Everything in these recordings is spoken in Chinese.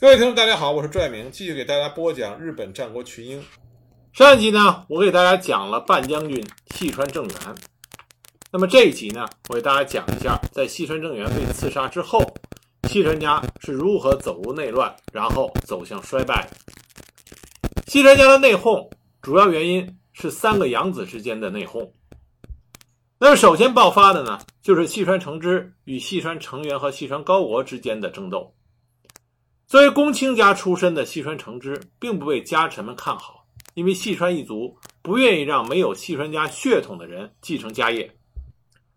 各位听众，大家好，我是拽明，继续给大家播讲日本战国群英。上一集呢，我给大家讲了半将军细川政元。那么这一集呢，我给大家讲一下，在细川政元被刺杀之后，细川家是如何走入内乱，然后走向衰败的。细川家的内讧，主要原因是三个养子之间的内讧。那么首先爆发的呢，就是细川承之与细川成元和细川高国之间的争斗。作为公卿家出身的细川承之，并不被家臣们看好，因为细川一族不愿意让没有细川家血统的人继承家业。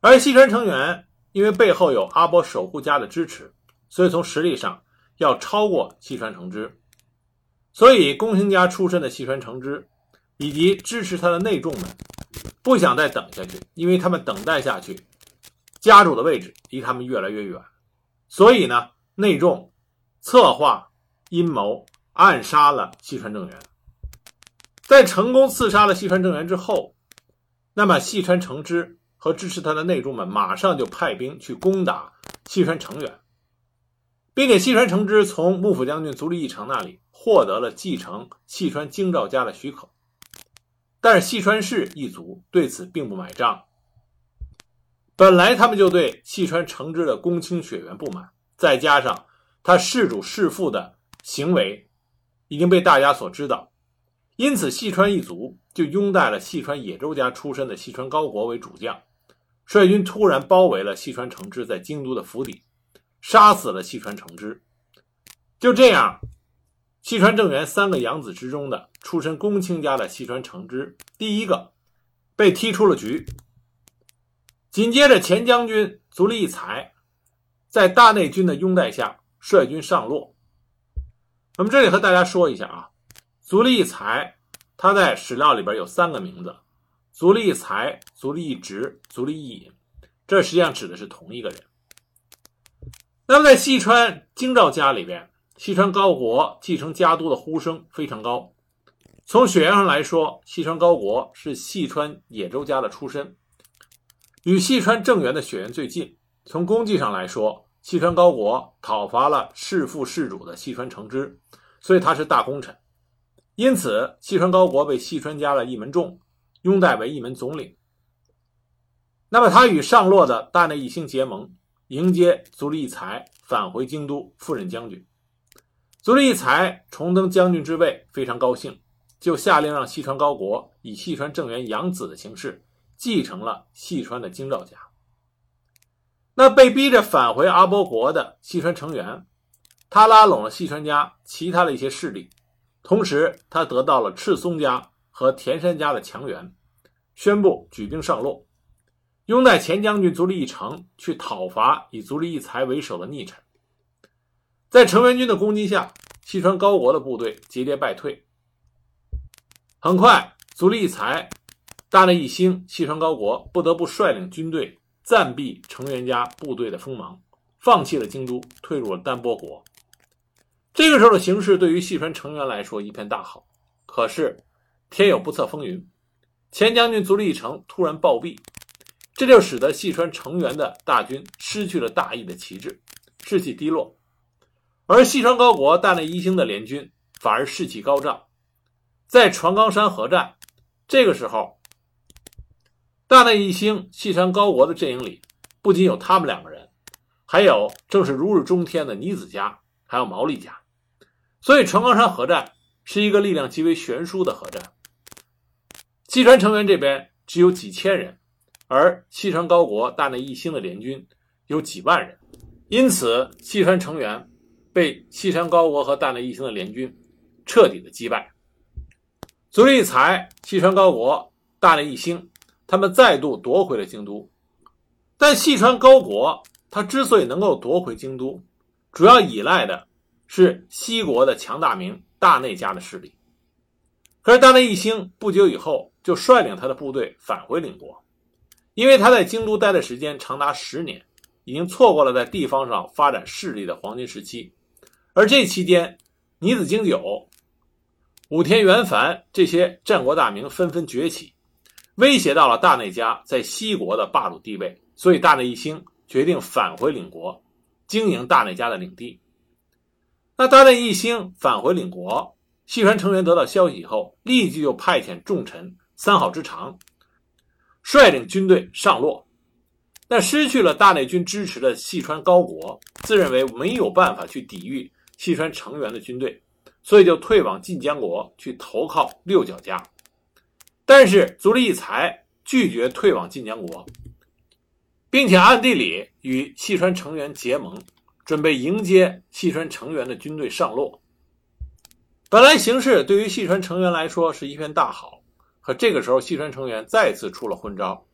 而细川成员因为背后有阿波守护家的支持，所以从实力上要超过细川承之。所以公卿家出身的细川承之以及支持他的内众们不想再等下去，因为他们等待下去，家主的位置离他们越来越远。所以呢，内众。策划阴谋，暗杀了细川政元。在成功刺杀了细川政元之后，那么细川成之和支持他的内助们马上就派兵去攻打细川成元，并且细川成之从幕府将军足利义成那里获得了继承细川京兆家的许可。但是细川氏一族对此并不买账，本来他们就对细川成之的公卿血缘不满，再加上。他弑主弑父的行为已经被大家所知道，因此细川一族就拥戴了细川野州家出身的细川高国为主将，率军突然包围了细川承之在京都的府邸，杀死了细川承之。就这样，细川政元三个养子之中的出身公卿家的细川承之，第一个被踢出了局。紧接着，前将军足利义才在大内军的拥戴下。率军上洛。那么这里和大家说一下啊，足利义才他在史料里边有三个名字：足利义才、足利义直、足利义隐。这实际上指的是同一个人。那么在细川京兆家里边，细川高国继承家督的呼声非常高。从血缘上来说，细川高国是细川野州家的出身，与细川政元的血缘最近。从功绩上来说，细川高国讨伐了弑父弑主的细川承之，所以他是大功臣。因此，细川高国被细川家的一门众拥戴为一门总领。那么，他与上洛的大内义兴结盟，迎接足利义才返回京都，赴任将军。足利义才重登将军之位，非常高兴，就下令让细川高国以细川正元养子的形式继承了细川的京兆家。那被逼着返回阿波国的细川成员，他拉拢了细川家其他的一些势力，同时他得到了赤松家和田山家的强援，宣布举兵上洛，拥戴前将军足利义成去讨伐以足利义才为首的逆臣。在成员军的攻击下，细川高国的部队节节败退。很快，足利义才、大内义兴、细川高国不得不率领军队。暂避成员家部队的锋芒，放弃了京都，退入了丹波国。这个时候的形势对于细川成员来说一片大好。可是天有不测风云，前将军足利义成突然暴毙，这就使得细川成员的大军失去了大义的旗帜，士气低落。而细川高国大内一兴的联军反而士气高涨，在船冈山合战，这个时候。大内义兴、细川高国的阵营里，不仅有他们两个人，还有正是如日中天的尼子家，还有毛利家。所以，船冈山合战是一个力量极为悬殊的合战。细川成员这边只有几千人，而细川高国、大内义兴的联军有几万人，因此，细川成员被细川高国和大内义兴的联军彻底的击败。足利义才、细川高国、大内义兴。他们再度夺回了京都，但细川高国他之所以能够夺回京都，主要依赖的是西国的强大名大内家的势力。可是大内义兴不久以后就率领他的部队返回领国，因为他在京都待的时间长达十年，已经错过了在地方上发展势力的黄金时期。而这期间，尼子经久、武田元繁这些战国大名纷纷崛起。威胁到了大内家在西国的霸主地位，所以大内义兴决定返回领国，经营大内家的领地。那大内义兴返回领国，细川成员得到消息以后，立即就派遣重臣三好之长率领军队上洛。那失去了大内军支持的细川高国，自认为没有办法去抵御细川成员的军队，所以就退往晋江国去投靠六角家。但是足利义才拒绝退往晋江国，并且暗地里与细川成员结盟，准备迎接细川成员的军队上洛。本来形势对于细川成员来说是一片大好，可这个时候细川成员再次出了昏招。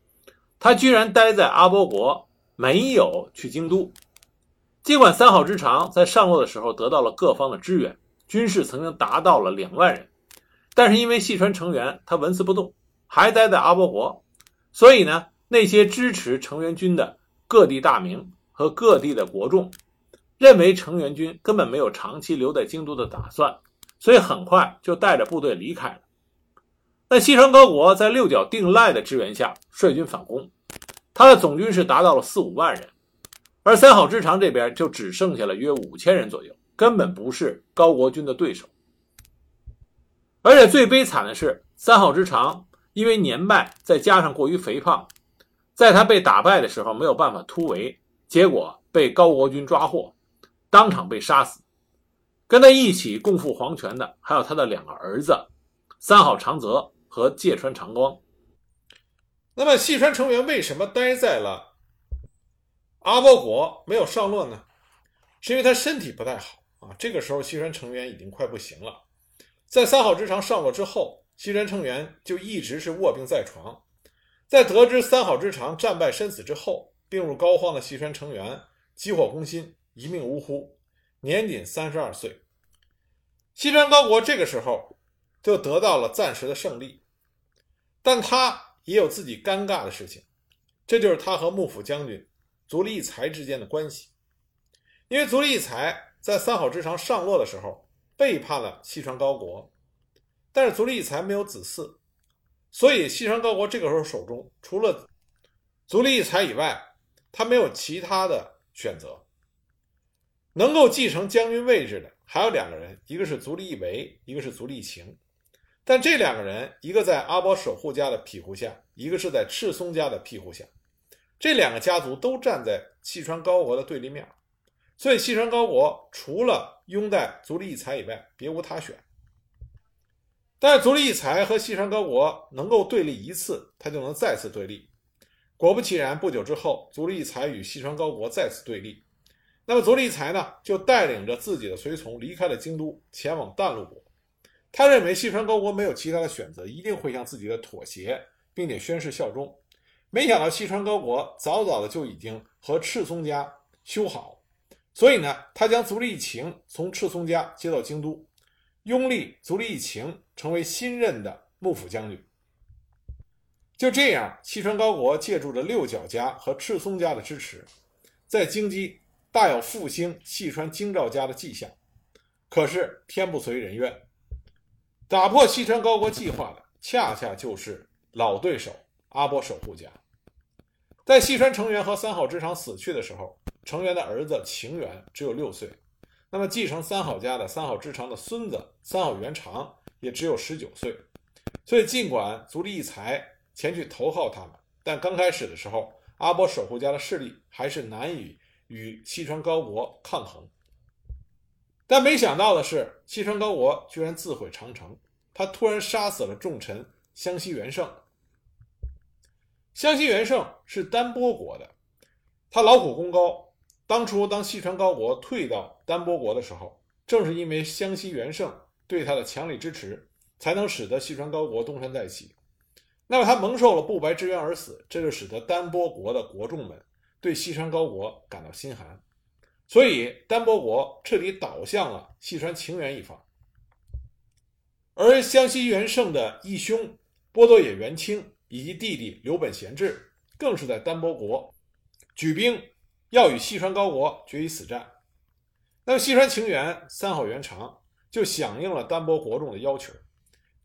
他居然待在阿波国，没有去京都。尽管三好之长在上洛的时候得到了各方的支援，军士曾经达到了两万人，但是因为细川成员他纹丝不动，还待在阿波国，所以呢，那些支持成员军的各地大名和各地的国众，认为成员军根本没有长期留在京都的打算，所以很快就带着部队离开了。那西川高国在六角定赖的支援下，率军反攻，他的总军是达到了四五万人，而三好之长这边就只剩下了约五千人左右，根本不是高国军的对手。而且最悲惨的是，三好之长因为年迈，再加上过于肥胖，在他被打败的时候没有办法突围，结果被高国军抓获，当场被杀死。跟他一起共赴黄泉的还有他的两个儿子，三好长泽。和芥川长光。那么细川成员为什么待在了阿波国没有上洛呢？是因为他身体不太好啊。这个时候细川成员已经快不行了。在三好之长上落之后，细川成员就一直是卧病在床。在得知三好之长战败身死之后，病入膏肓的细川成员急火攻心，一命呜呼，年仅三十二岁。西川高国这个时候就得到了暂时的胜利。但他也有自己尴尬的事情，这就是他和幕府将军足利义才之间的关系。因为足利义才在三好之长上落的时候背叛了西川高国，但是足利义才没有子嗣，所以西川高国这个时候手中除了足利义才以外，他没有其他的选择。能够继承将军位置的还有两个人，一个是足利义为，一个是足利晴。但这两个人，一个在阿波守护家的庇护下，一个是在赤松家的庇护下，这两个家族都站在细川高国的对立面，所以细川高国除了拥戴足利义才以外，别无他选。但足利义才和细川高国能够对立一次，他就能再次对立。果不其然，不久之后，足利义才与细川高国再次对立。那么足利义才呢，就带领着自己的随从离开了京都，前往淡路国。他认为细川高国没有其他的选择，一定会向自己的妥协，并且宣誓效忠。没想到细川高国早早的就已经和赤松家修好，所以呢，他将足利义晴从赤松家接到京都，拥立足利义晴成为新任的幕府将军。就这样，细川高国借助着六角家和赤松家的支持，在京畿大有复兴细川京兆家的迹象。可是天不随人愿。打破西川高国计划的，恰恰就是老对手阿波守护家。在西川成员和三好之长死去的时候，成员的儿子晴元只有六岁，那么继承三好家的三好之长的孙子三好元长也只有十九岁。所以，尽管足利义才前去投靠他们，但刚开始的时候，阿波守护家的势力还是难以与西川高国抗衡。但没想到的是，西川高国居然自毁长城。他突然杀死了重臣湘西元盛。湘西元盛是丹波国的，他劳苦功高。当初当西川高国退到丹波国的时候，正是因为湘西元盛对他的强力支持，才能使得西川高国东山再起。那么他蒙受了不白之冤而死，这就使得丹波国的国众们对西川高国感到心寒。所以，丹波国彻底倒向了细川晴元一方，而湘西元盛的义兄波多野元清以及弟弟刘本贤治，更是在丹波国举兵要与细川高国决一死战。那么，细川晴元三好元长就响应了丹波国众的要求，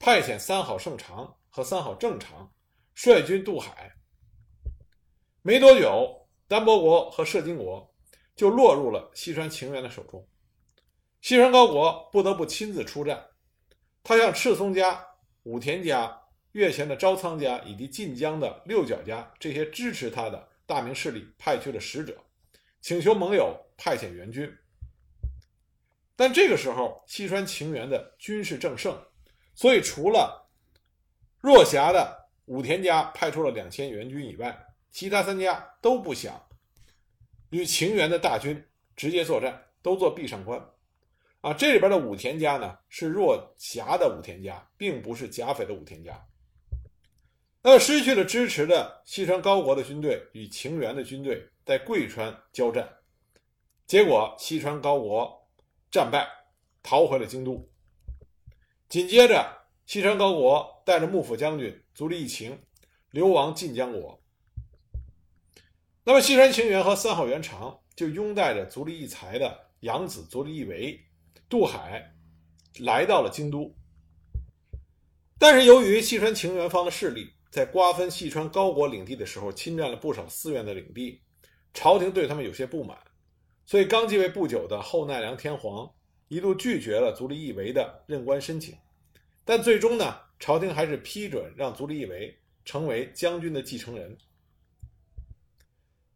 派遣三好胜长和三好正长率军渡海。没多久，丹波国和摄津国。就落入了西川晴元的手中。西川高国不得不亲自出战。他向赤松家、武田家、越前的朝仓家以及近江的六角家这些支持他的大名势力派去了使者，请求盟友派遣援军。但这个时候，西川晴元的军事正盛，所以除了若狭的武田家派出了两千援军以外，其他三家都不想与晴元的大军直接作战，都做壁上观。啊，这里边的武田家呢是若狭的武田家，并不是甲斐的武田家。那失去了支持的西川高国的军队与晴元的军队在贵川交战，结果西川高国战败，逃回了京都。紧接着，西川高国带着幕府将军足利义晴流亡晋江国。那么西川晴元和三好元长就拥戴着足利义才的养子足利义维。渡海来到了京都，但是由于西川晴元方的势力在瓜分细川高国领地的时候侵占了不少寺院的领地，朝廷对他们有些不满，所以刚继位不久的后奈良天皇一度拒绝了足利义维的任官申请，但最终呢，朝廷还是批准让足利义维成为将军的继承人。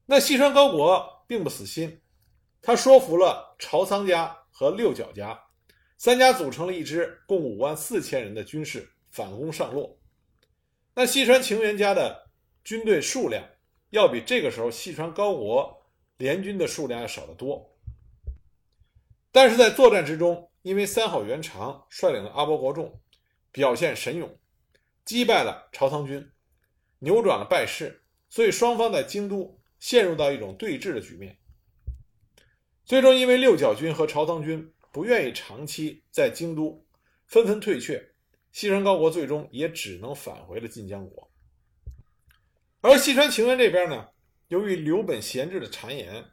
那细川高国并不死心，他说服了朝仓家。和六角家三家组成了一支共五万四千人的军事反攻上洛。那细川晴元家的军队数量要比这个时候细川高国联军的数量要少得多。但是在作战之中，因为三好元长率领的阿波国众表现神勇，击败了朝仓军，扭转了败势，所以双方在京都陷入到一种对峙的局面。最终，因为六角军和朝仓军不愿意长期在京都，纷纷退却，西川高国最终也只能返回了晋江国。而西川晴元这边呢，由于刘本贤治的谗言，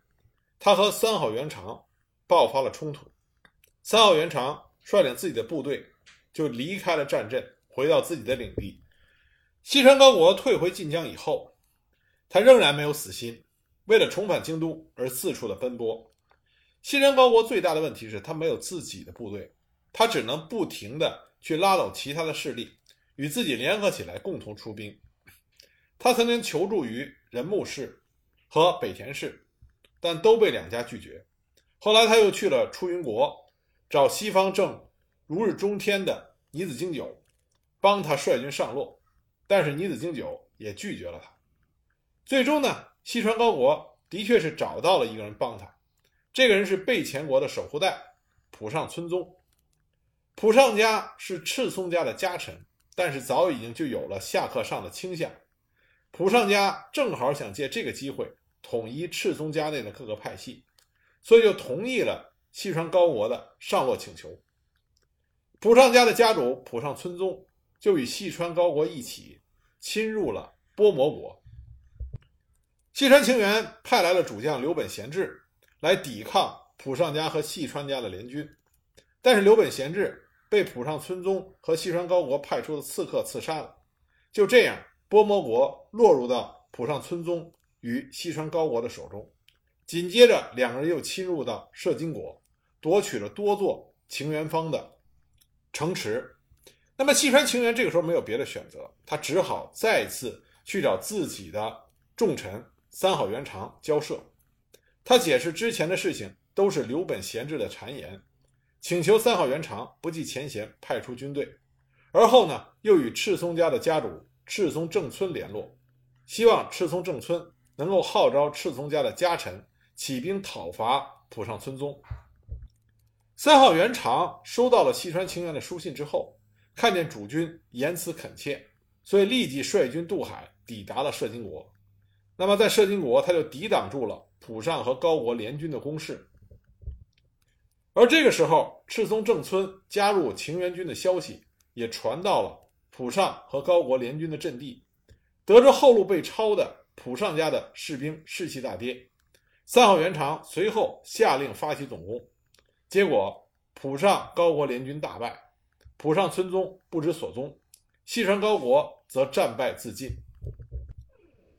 他和三好元长爆发了冲突。三好元长率领自己的部队就离开了战阵，回到自己的领地。西川高国退回晋江以后，他仍然没有死心，为了重返京都而四处的奔波。西川高国最大的问题是他没有自己的部队，他只能不停的去拉拢其他的势力，与自己联合起来共同出兵。他曾经求助于仁木氏和北田氏，但都被两家拒绝。后来他又去了出云国，找西方正如日中天的尼子经久，帮他率军上洛，但是尼子经久也拒绝了他。最终呢，西川高国的确是找到了一个人帮他。这个人是备前国的守护代，浦上村宗。浦上家是赤松家的家臣，但是早已经就有了下克上的倾向。浦上家正好想借这个机会统一赤松家内的各个派系，所以就同意了西川高国的上洛请求。浦上家的家主浦上村宗就与细川高国一起侵入了波摩国。细川晴元派来了主将刘本贤治。来抵抗浦上家和细川家的联军，但是刘本贤治被浦上村宗和西川高国派出的刺客刺杀了。就这样，波摩国落入到浦上村宗与西川高国的手中。紧接着，两个人又侵入到摄津国，夺取了多座情元方的城池。那么，西川情元这个时候没有别的选择，他只好再次去找自己的重臣三好元长交涉。他解释之前的事情都是刘本贤治的谗言，请求三好元长不计前嫌派出军队，而后呢又与赤松家的家主赤松正村联络，希望赤松正村能够号召赤松家的家臣起兵讨伐浦上村宗。三好元长收到了细川晴元的书信之后，看见主君言辞恳切，所以立即率军渡海抵达了摄津国。那么在摄津国，他就抵挡住了。浦上和高国联军的攻势，而这个时候，赤松正村加入晴元军的消息也传到了浦上和高国联军的阵地。得知后路被抄的浦上家的士兵士气大跌，三号元长随后下令发起总攻，结果浦上高国联军大败，浦上村宗不知所踪，西川高国则战败自尽。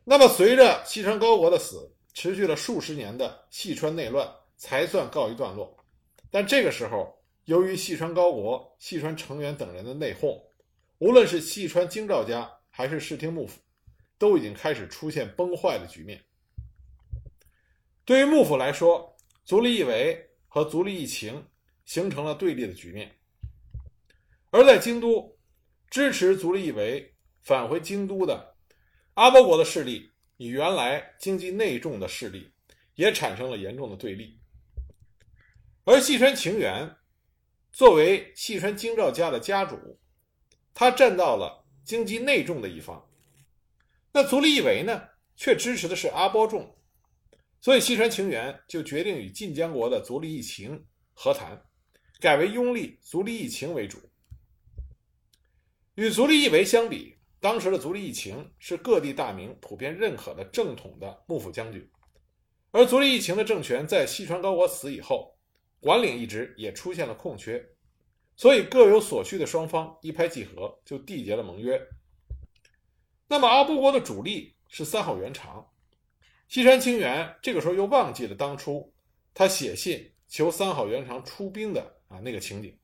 那么，随着西川高国的死，持续了数十年的细川内乱才算告一段落。但这个时候，由于细川高国、细川成员等人的内讧，无论是细川京兆家还是室町幕府，都已经开始出现崩坏的局面。对于幕府来说，足利义为和足利义晴形成了对立的局面；而在京都，支持足利义为返回京都的阿波国的势力，与原来经济内重的势力也产生了严重的对立。而细川晴元作为细川京兆家的家主，他站到了经济内重的一方。那足利义为呢，却支持的是阿波重。所以，细川晴元就决定与晋江国的足利义晴和谈，改为拥立足利义晴为主。与足利义为相比，当时的足利义晴是各地大名普遍认可的正统的幕府将军，而足利义晴的政权在西川高国死以后，管领一职也出现了空缺，所以各有所需的双方一拍即合，就缔结了盟约。那么，阿波国的主力是三好元长。西山清源这个时候又忘记了当初他写信求三好元长出兵的啊那个情景，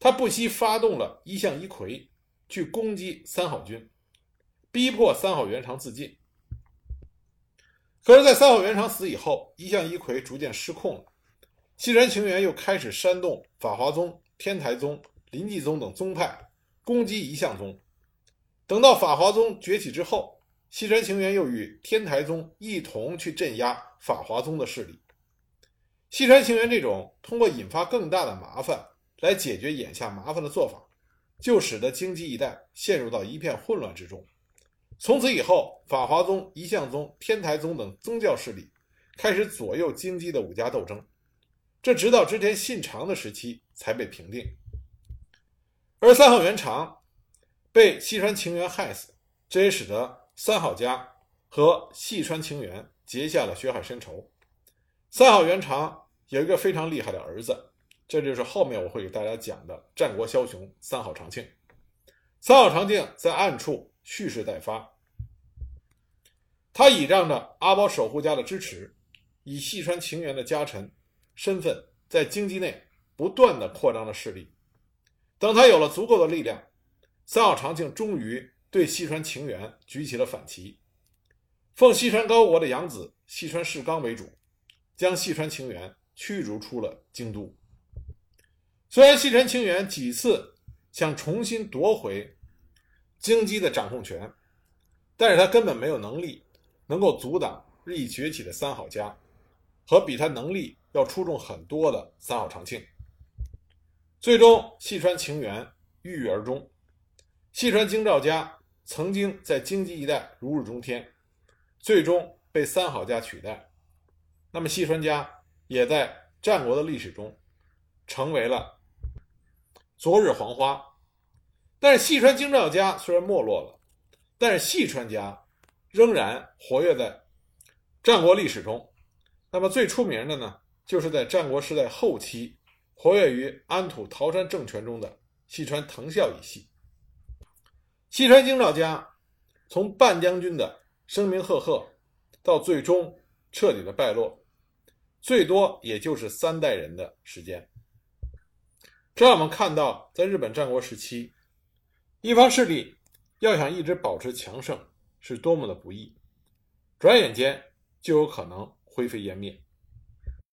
他不惜发动了一向一揆去攻击三好军，逼迫三好元长自尽。可是，在三好元长死以后，一向一揆逐渐失控了，西川清源又开始煽动法华宗、天台宗、临济宗等宗派攻击一向宗。等到法华宗崛起之后。西川晴元又与天台宗一同去镇压法华宗的势力。西川晴元这种通过引发更大的麻烦来解决眼下麻烦的做法，就使得京畿一带陷入到一片混乱之中。从此以后，法华宗、一向宗、天台宗等宗教势力开始左右京畿的武家斗争，这直到织田信长的时期才被平定。而三好元长被西川晴元害死，这也使得。三好家和细川晴元结下了血海深仇。三好元长有一个非常厉害的儿子，这就是后面我会给大家讲的战国枭雄三好长庆。三好长庆在暗处蓄势待发，他倚仗着阿保守护家的支持，以细川晴元的家臣身份，在京畿内不断的扩张着势力。等他有了足够的力量，三好长庆终于。对西川晴元举起了反旗，奉西川高国的养子西川氏纲为主，将西川晴元驱逐出了京都。虽然西川晴元几次想重新夺回京畿的掌控权，但是他根本没有能力能够阻挡日益崛起的三好家和比他能力要出众很多的三好长庆。最终，细川晴元郁郁而终，细川京兆家。曾经在京畿一带如日中天，最终被三好家取代。那么细川家也在战国的历史中成为了昨日黄花。但是细川京兆家虽然没落了，但是细川家仍然活跃在战国历史中。那么最出名的呢，就是在战国时代后期活跃于安土桃山政权中的细川藤孝一系。西川京兆家从半将军的声名赫赫，到最终彻底的败落，最多也就是三代人的时间。这让我们看到，在日本战国时期，一方势力要想一直保持强盛，是多么的不易，转眼间就有可能灰飞烟灭。